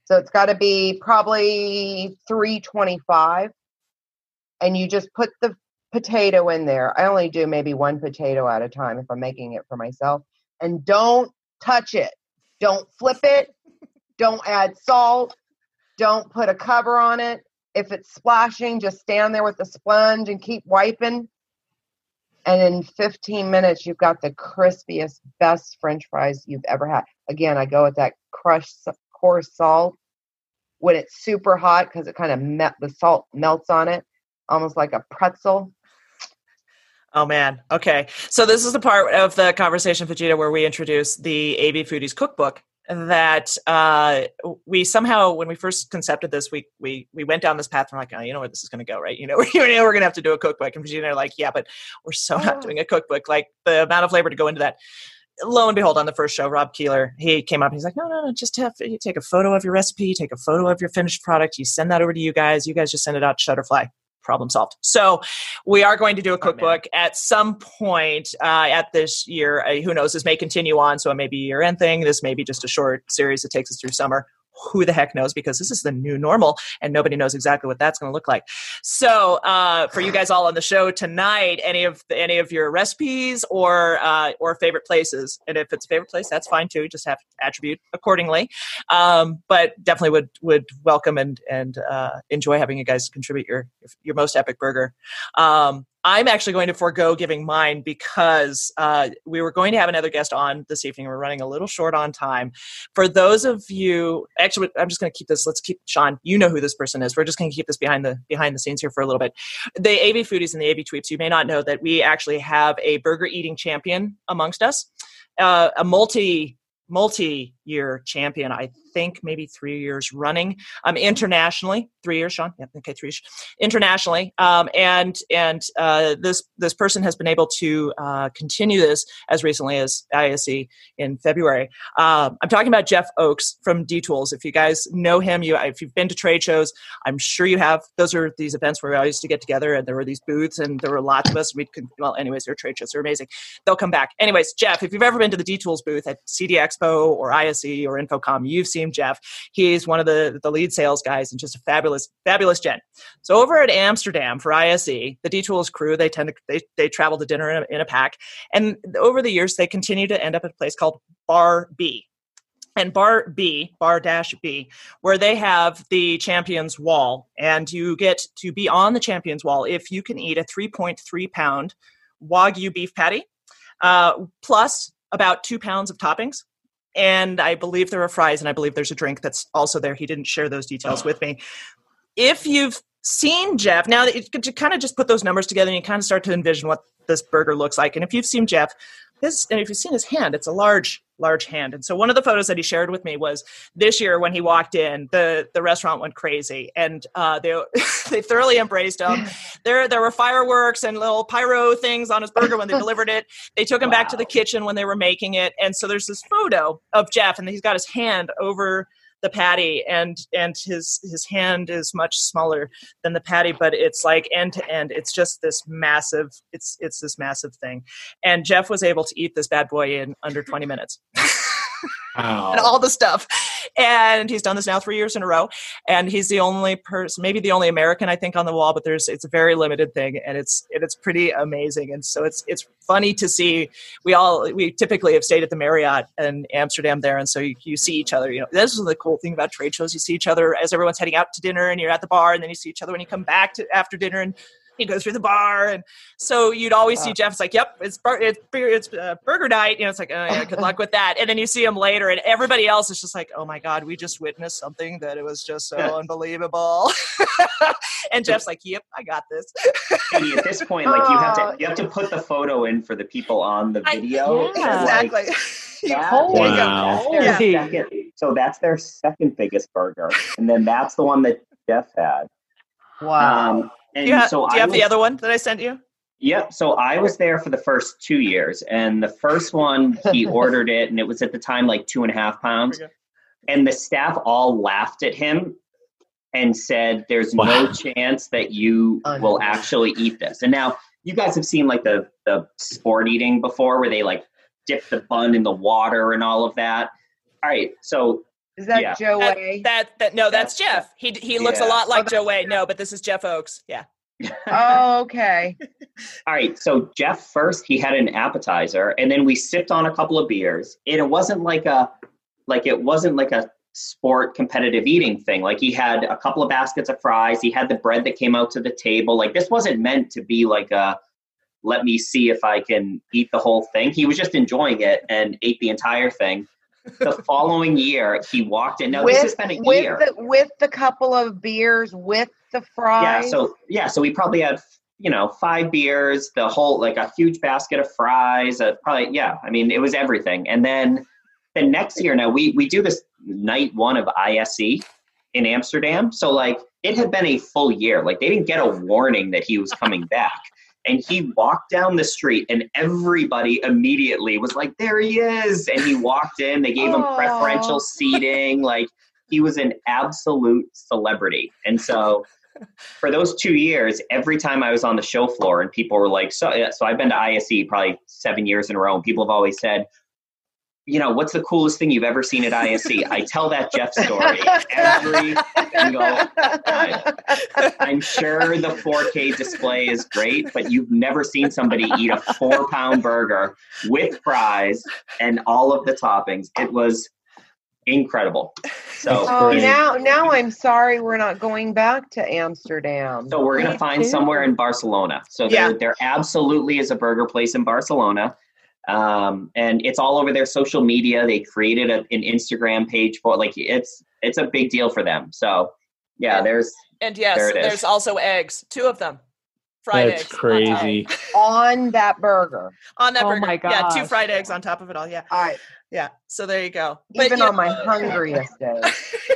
So it's got to be probably 325. And you just put the potato in there. I only do maybe one potato at a time if I'm making it for myself. And don't touch it. Don't flip it. Don't add salt. Don't put a cover on it. If it's splashing, just stand there with the sponge and keep wiping. And in 15 minutes, you've got the crispiest, best French fries you've ever had. Again, I go with that crushed coarse salt when it's super hot because it kind of me- the salt melts on it, almost like a pretzel. Oh man. Okay. So this is the part of the conversation, Vegeta, where we introduce the AV Foodies cookbook that uh, we somehow, when we first concepted this, we we we went down this path. And we're like, oh, you know where this is going to go, right? You know, you know, we're going to have to do a cookbook. And Virginia are like, yeah, but we're so not doing a cookbook. Like the amount of labor to go into that. Lo and behold, on the first show, Rob Keeler, he came up. And he's like, no, no, no, just have you take a photo of your recipe, take a photo of your finished product, you send that over to you guys. You guys just send it out to Shutterfly. Problem solved. So we are going to do a Oh, cookbook at some point uh, at this year. Uh, who knows? This may continue on, so it may be a year end thing. This may be just a short series that takes us through summer. Who the heck knows? Because this is the new normal, and nobody knows exactly what that's going to look like. So, uh, for you guys all on the show tonight, any of the, any of your recipes or uh, or favorite places, and if it's a favorite place, that's fine too. Just have to attribute accordingly. Um, but definitely would would welcome and and uh, enjoy having you guys contribute your your most epic burger. Um, I'm actually going to forego giving mine because uh, we were going to have another guest on this evening. We're running a little short on time. For those of you, actually, I'm just going to keep this. Let's keep Sean. You know who this person is. We're just going to keep this behind the behind the scenes here for a little bit. The AV foodies and the AV tweeps. You may not know that we actually have a burger eating champion amongst us, uh, a multi multi year champion. I think maybe three years running. Um, internationally, three years, Sean. Yeah, okay, three years internationally. Um, and and uh, this this person has been able to uh, continue this as recently as ISE in February. Um, I'm talking about Jeff Oakes from D Tools. If you guys know him, you if you've been to trade shows, I'm sure you have. Those are these events where we all used to get together, and there were these booths, and there were lots of us. We could well, anyways, they're trade shows. They're amazing. They'll come back. Anyways, Jeff, if you've ever been to the D Tools booth at CEDIA Expo or ISE or InfoComm. you've seen Jeff. He's one of the, the lead sales guys and just a fabulous, fabulous gent. So over at Amsterdam for ISE, the D-Tools crew, they tend to, they, they travel to dinner in a, in a pack. And over the years, they continue to end up at a place called Bar B and bar b bar dash b where they have the champions wall and you get to be on the champions wall if you can eat a 3.3 pound wagyu beef patty uh, plus about two pounds of toppings and I believe there are fries, and I believe there's a drink that's also there. He didn't share those details oh. with me. If you've seen Jeff, now you kind of just put those numbers together and you kind of start to envision what this burger looks like. And if you've seen Jeff, his and if you've seen his hand, it's a large, large hand. And so one of the photos that he shared with me was this year when he walked in, the the restaurant went crazy, and uh, they they thoroughly embraced him. There there were fireworks and little pyro things on his burger when they delivered it. They took him wow. back to the kitchen when they were making it, and so there's this photo of Jeff, and he's got his hand over the patty and and his his hand is much smaller than the patty but it's like end to end. It's just this massive it's it's this massive thing. And jeff was able to eat this bad boy in under 20 minutes wow. and all the stuff. And he's done this now three years in a row and he's the only person maybe the only american i think on the wall but there's it's a very limited thing and it's and it's pretty amazing. And so it's it's funny to see we all we typically have stayed at the marriott in amsterdam there and so you, you see each other you know this is the cool thing about trade shows. You see each other as everyone's heading out to dinner and you're at the bar and then you see each other when you come back to after dinner and he goes through the bar, and so you'd always see Jeff. It's like, "Yep, it's bur- it's it's uh, burger night." You know, it's like, "Oh yeah, good luck with that." And then you see him later, and everybody else is just like, "Oh my god, we just witnessed something that it was just so unbelievable." and Jeff's like, "Yep, I got this." Katie, at this point, like you have to you have to put the photo in for the people on the video. I, yeah, exactly. That, wow. That's yeah. second, so that's their second biggest burger, and then that's the one that Jeff had. Wow. Um, and do you have, so do you have was, the other one that I sent you? Yep. So I was there for the first two years, and the first one he ordered it, and it was at the time like two and a half pounds. And the staff all laughed at him and said, "There's wow. no chance that you will actually eat this." And now you guys have seen like the the sport eating before, where they like dip the bun in the water and all of that. All right, so is that yeah. Joe that, Way? That, that no, that's Jeff. He he looks yeah. a lot oh, like oh, Joe Way. No, but this is Jeff Oakes. Yeah. oh, okay. All right. So Jeff first he had an appetizer, and then we sipped on a couple of beers. And it wasn't like a like it wasn't like a sport competitive eating thing. Like he had a couple of baskets of fries. He had the bread that came out to the table. Like this wasn't meant to be like a let me see if I can eat the whole thing. He was just enjoying it and ate the entire thing the following year, he walked in. Now with, this has been a with year the, with the couple of beers, with the fries. Yeah. So yeah. So we probably had you know five beers, the whole like a huge basket of fries. Uh, probably yeah. I mean, it was everything. And then the next year, now we we do this night one of ISE in Amsterdam. So like it had been a full year. Like they didn't get a warning that he was coming back and he walked down the street and everybody immediately was like there he is. And he walked in they gave him preferential seating like he was an absolute celebrity. And so for those two years every time i was on the show floor and people were like so so i've been to ise probably seven years in a row and people have always said you know, what's the coolest thing you've ever seen at ISE? I tell that Jeff story every single time. I'm sure the 4K display is great, but you've never seen somebody eat a four pound burger with fries and all of the toppings. It was incredible. So oh, now now I'm sorry we're not going back to Amsterdam. So we're gonna find somewhere in Barcelona. So there yeah. there absolutely is a burger place in Barcelona. Um, and it's all over their social media. They created a, an Instagram page for like it's it's a big deal for them. So yeah, there's and yes, there's also eggs, two of them. fried That's eggs crazy. on that burger. on that Oh burger. my Yeah, two fried eggs on top of it all. Yeah, I yeah. So there you go. But even you- on my hungriest day.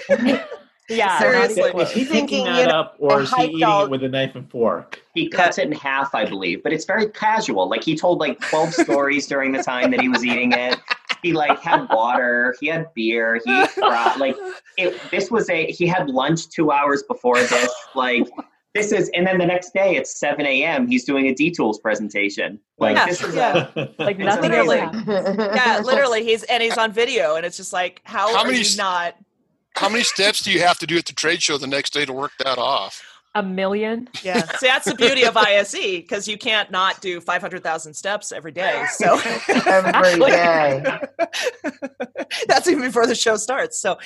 Yeah, Seriously. Is he close. Thinking, picking you that know, up, or is he eating dog- it with a knife and fork? He cuts it in half, I believe, but it's very casual. Like he told like 12 stories during the time that he was eating it. He like had water, he had beer, he ate fry. Like it, this was a he had lunch two hours before this. Like this is, and then the next day it's 7 a.m. He's doing a D Tools presentation. Like Yeah, this is yeah. a Like nothing literally- yeah, literally, he's and he's on video, and it's just like, how, How are many you s- not? How many steps do you have to do at the trade show the next day to work that off? A million. Yeah, see, that's the beauty of ISE because you can't not do five hundred thousand steps every day. So Every day. that's even before the show starts. So,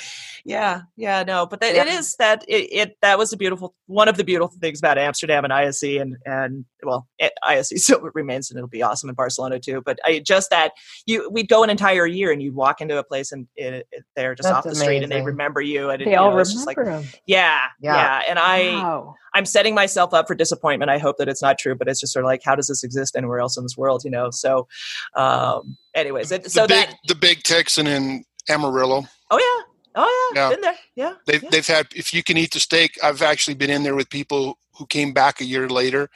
yeah, yeah, no, but that, Yeah. is that it, it that was a beautiful one of the beautiful things about Amsterdam and ISE and and well, eh, it, ISE still remains and it'll be awesome in Barcelona too. But I, just that you we'd go an entire year and you'd walk into a place and it, it, they're just That's off the street and they remember you and it, They you all know, it's just like remember yeah, yeah, Yeah. And I Wow. I'm setting myself up for disappointment. I hope that it's not true, but it's just sort of like, how does this exist anywhere else in this world? You know. So, um, anyways, The so big, that the big Texan in Amarillo. oh yeah, oh yeah, Yeah. been there, yeah. They've yeah. they've had. If you can eat the steak, I've actually been in there with people who came back a year later,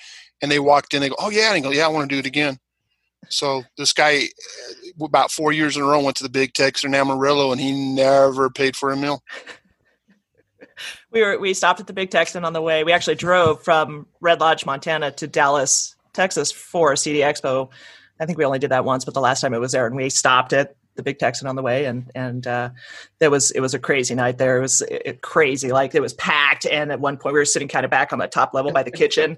and they walked in. They go, "Oh yeah," and they go, "Yeah, I want to do it again." So this guy, uh, about four years in a row, went to the Big Texan in Amarillo, and he never paid for a meal. We were we stopped at the Big Texan on the way. We actually drove from Red Lodge, Montana, to Dallas, Texas for CEDIA Expo. I think we only did that once, but the last time it was there, and we stopped at the Big Texan on the way, and and uh, there was it was a crazy night there. It was it, crazy, like it was packed, and at one point we were sitting kind of back on the top level by the kitchen,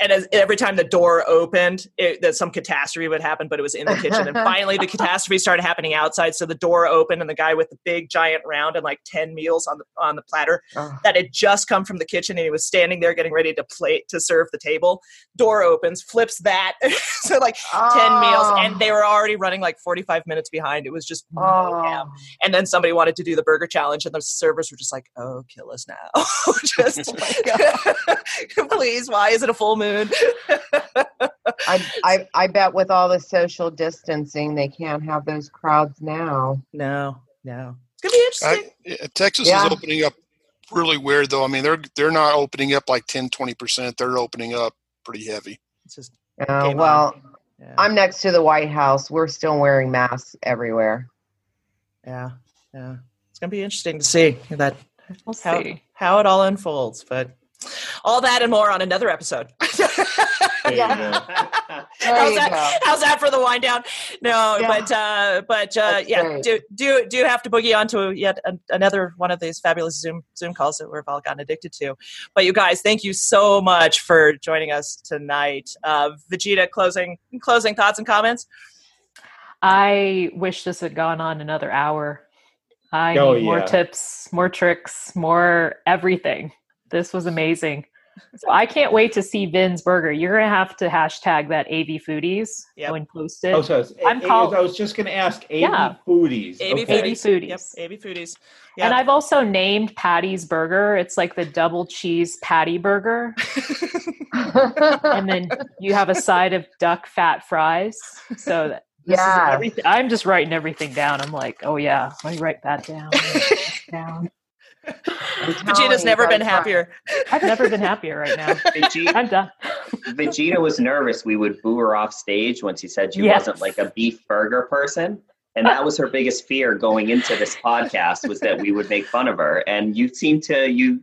and as, every time the door opened, it, that some catastrophe would happen, but it was in the kitchen, and finally the catastrophe started happening outside. So the door opened, and the guy with the big giant round and like ten meals on the on the platter Oh, that had just come from the kitchen and he was standing there getting ready to plate to serve the table. Door opens, flips that. so like 10 meals and oh. they were already running like 45 minutes behind. It was just Oh. And then somebody wanted to do the burger challenge and the servers were just like, "Oh, kill us now." just please, why is it a full moon? I, I I bet with all the social distancing, they can't have those crowds now. no, no. It's going to be interesting. yeah, Texas Yeah. is opening up really weird, though. I mean, they're they're not opening up like 10, 20 percent. They're opening up pretty heavy. It's just Uh, Game on. well, yeah. I'm next to the White House. We're still wearing masks everywhere. yeah. Yeah. It's going to be interesting to see that We'll how, see. how it all unfolds. But all that and more on another episode. Yeah. how's that? How's that for the wind down? No, Yeah. but uh, but uh, That's yeah, great. do do do have to boogie onto yet an, another one of these fabulous Zoom Zoom calls that we've all gotten addicted to. But you guys, thank you so much for joining us tonight. Uh, Vegeta, closing closing thoughts and comments. I wish this had gone on another hour. I Oh, need more yeah. tips, more tricks, more everything. This was amazing. So I can't wait to see Vin's burger. You're gonna have to hashtag that AV Foodies Yep. when posted. Oh, so it's- I'm it- call- I was just going to ask. AV Yeah. foodies. AB okay. AV Foodies. Foodies. Yep, AB Foodies. And I've also named Patty's Burger. It's like the double cheese patty burger. and then you have a side of duck fat fries. So that this Yeah. is everything. I'm just writing everything down. I'm like, oh yeah, let me write that down. write down. Vegeta's never been that's right. happier. I've never been happier right now. Vegeta, I'm done. Vegeta was nervous we would boo her off stage when she said she Yes. wasn't like a beef burger person. And that was her biggest fear going into this podcast was that we would make fun of her. And you seem to you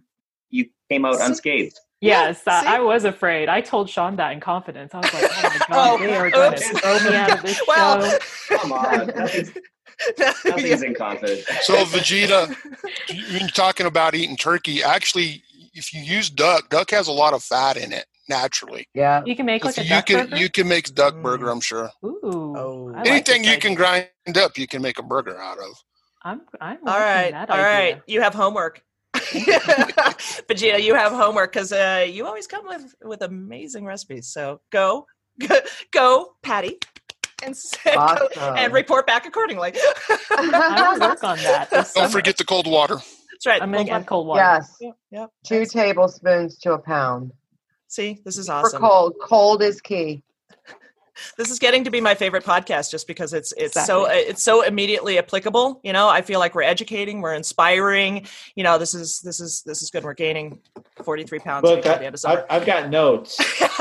you came out unscathed. Yes, Yeah, I. I was afraid. I told Sean that in confidence. I was like, oh my god, Oh, they are going to throw me out of this Well, show. Come on. Nothing's, nothing's in confidence. So Vegeta, you- you're talking about eating turkey. Actually, if you use duck, duck has a lot of fat in it naturally. Yeah. You can make like If a you duck can burger. you can make duck Mm. burger. I'm sure. Ooh, Oh. I like Anything you can grind up, you can make a burger out of. I'm, I'm All liking right, that all right. idea. You have homework. Vegeta, you have homework because uh, you always come with with amazing recipes. So go, go, go Patty, and say, Awesome. and report back accordingly. I will work on that. Don't summer. forget the cold water. That's right. I'm gonna cold water. Yes. Yep. yep. Two tablespoons to a pound. See, this is awesome. For awesome. cold. Cold is key. This is getting to be my favorite podcast just because it's it's so it's so immediately applicable. You know, I feel like we're educating, we're inspiring. You know, this is this is this is good. We're gaining forty three pounds Look, by the I, end of I, summer. I've got notes.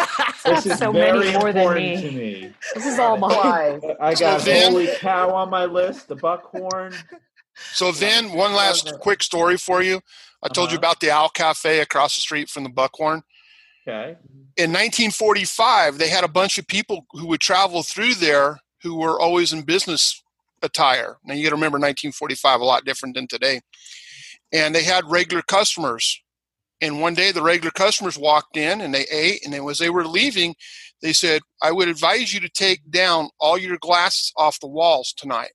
This is So many very more than important me. to me. This is all mine. I got So then- holy cow on my list. The buckhorn. So then, one last quick story for you. I told you Uh-huh. about the Owl Cafe across the street from the Buckhorn. In 1945, they had a bunch of people who would travel through there who were always in business attire. Now you got to remember 1945 a lot different than today. And they had regular customers. And one day the regular customers walked in and they ate. And then as they were leaving, they said, "I would advise you to take down all your glasses off the walls tonight."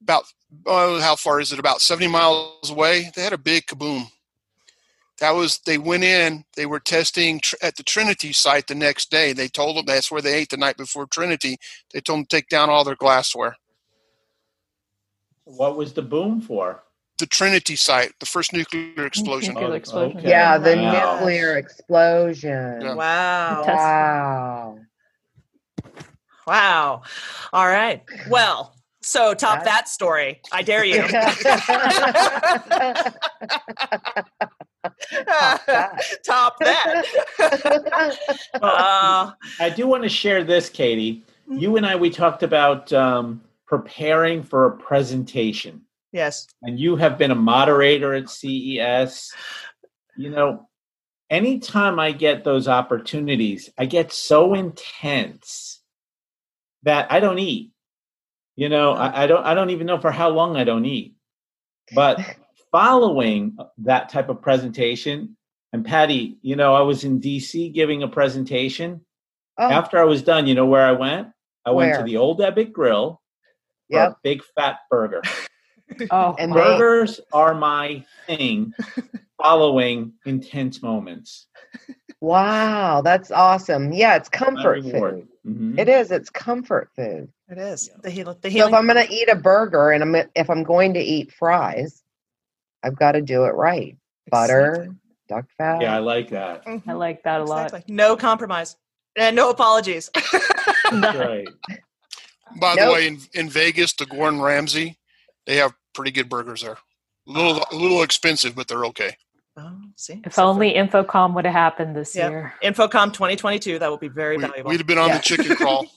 About oh, how far is it? About 70 miles away. They had a big kaboom. That was they went in. They were testing tr- at the Trinity site the next day. They told them that's where they ate the night before Trinity. They told them to take down all their glassware. What was the boom for? The Trinity site, the first nuclear explosion. Nuclear explosion. Okay. Yeah, the Wow. nuclear explosion. Yeah. wow. Wow. Wow. All right. Well, so top That- that story. I dare you. top that. Uh, I do want to share this, Katie. You and I, we talked about um, preparing for a presentation, yes. and you have been a moderator at CES. You know, anytime I get those opportunities, I get so intense that I don't eat. You know, I, I don't. I don't even know for how long I don't eat. But following that type of presentation, and Patty, you know, I was in DC giving a presentation. Oh, After I was done, you know where I went? I went to the Old Ebbitt Grill for Yep. a big fat burger. Oh, And my- they- Burgers are my thing following intense moments. wow, that's awesome. Yeah, it's comfort reward. food. Mhm. It is. It's comfort food. It is. The, heal- the So if. I'm going to eat a burger and I'm if I'm going to eat fries, I've got to do it right. Butter, duck fat. Yeah, I like that. Mhm. I like that a lot. No compromise. And no apologies. Right. By the way, in, in Vegas, the Gordon Ramsay, they have pretty good burgers there. A little, a little expensive, but they're okay. oh, see. If So for only InfoComm would have happened this Yep. year. InfoComm 2022, that would be very valuable. We'd have been on Yeah. the chicken crawl.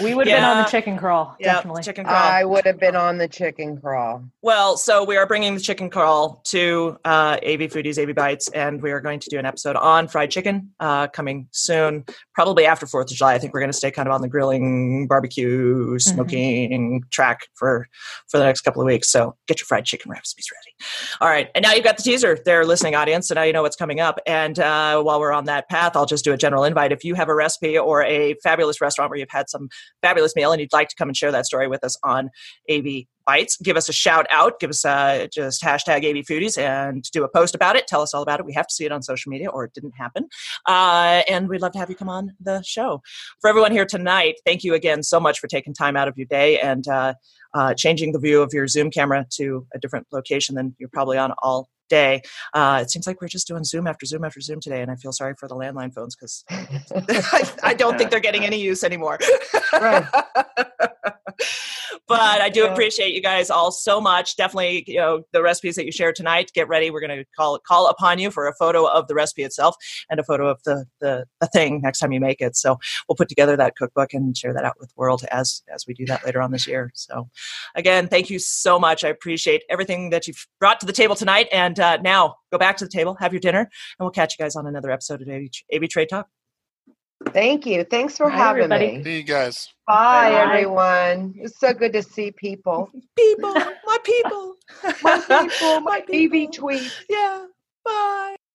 We would have been on the chicken crawl, yeah, definitely. chicken crawl. I would have been on the chicken crawl. Well, so we are bringing the chicken crawl to uh, AV Foodies, AV Bites, and we are going to do an episode on fried chicken uh, coming soon, probably after Fourth of July. I think we're going to stay kind of on the grilling, barbecue, smoking track for for the next couple of weeks. So get your fried chicken recipes ready. All right, and now you've got the teaser there, listening audience, so now you know what's coming up. And uh, while we're on that path, I'll just do a general invite. If you have a recipe or a fabulous restaurant where you've had some fabulous meal and you'd like to come and share that story with us on AV Bites, give us a shout out, give us uh, just hashtag AV Foodies and do a post about it. Tell us all about it. We have to see it on social media or it didn't happen. Uh, and we'd love to have you come on the show. For everyone here tonight, thank you again so much for taking time out of your day and uh, uh, changing the view of your Zoom camera to a different location than you're probably on all day. Uh, it seems like we're just doing Zoom after Zoom after Zoom today, and I feel sorry for the landline phones because I, I don't think they're getting any use anymore. Right. but I do Yeah. appreciate you guys all so much. Definitely, you know, the recipes that you shared tonight. Get ready. We're going to call call upon you for a photo of the recipe itself and a photo of the, the the thing next time you make it. So we'll put together that cookbook and share that out with the world as as we do that later on this year. So again, thank you so much. I appreciate everything that you've brought to the table tonight. And uh, now go back to the table, have your dinner, and we'll catch you guys on another episode of AV, AV Trade Talk. Thank you. Thanks for Bye, having everybody. me. See you guys. Bye, Bye. everyone. It's so good to see people. People, my people, My people, my people. AV tweeps. Yeah. Bye.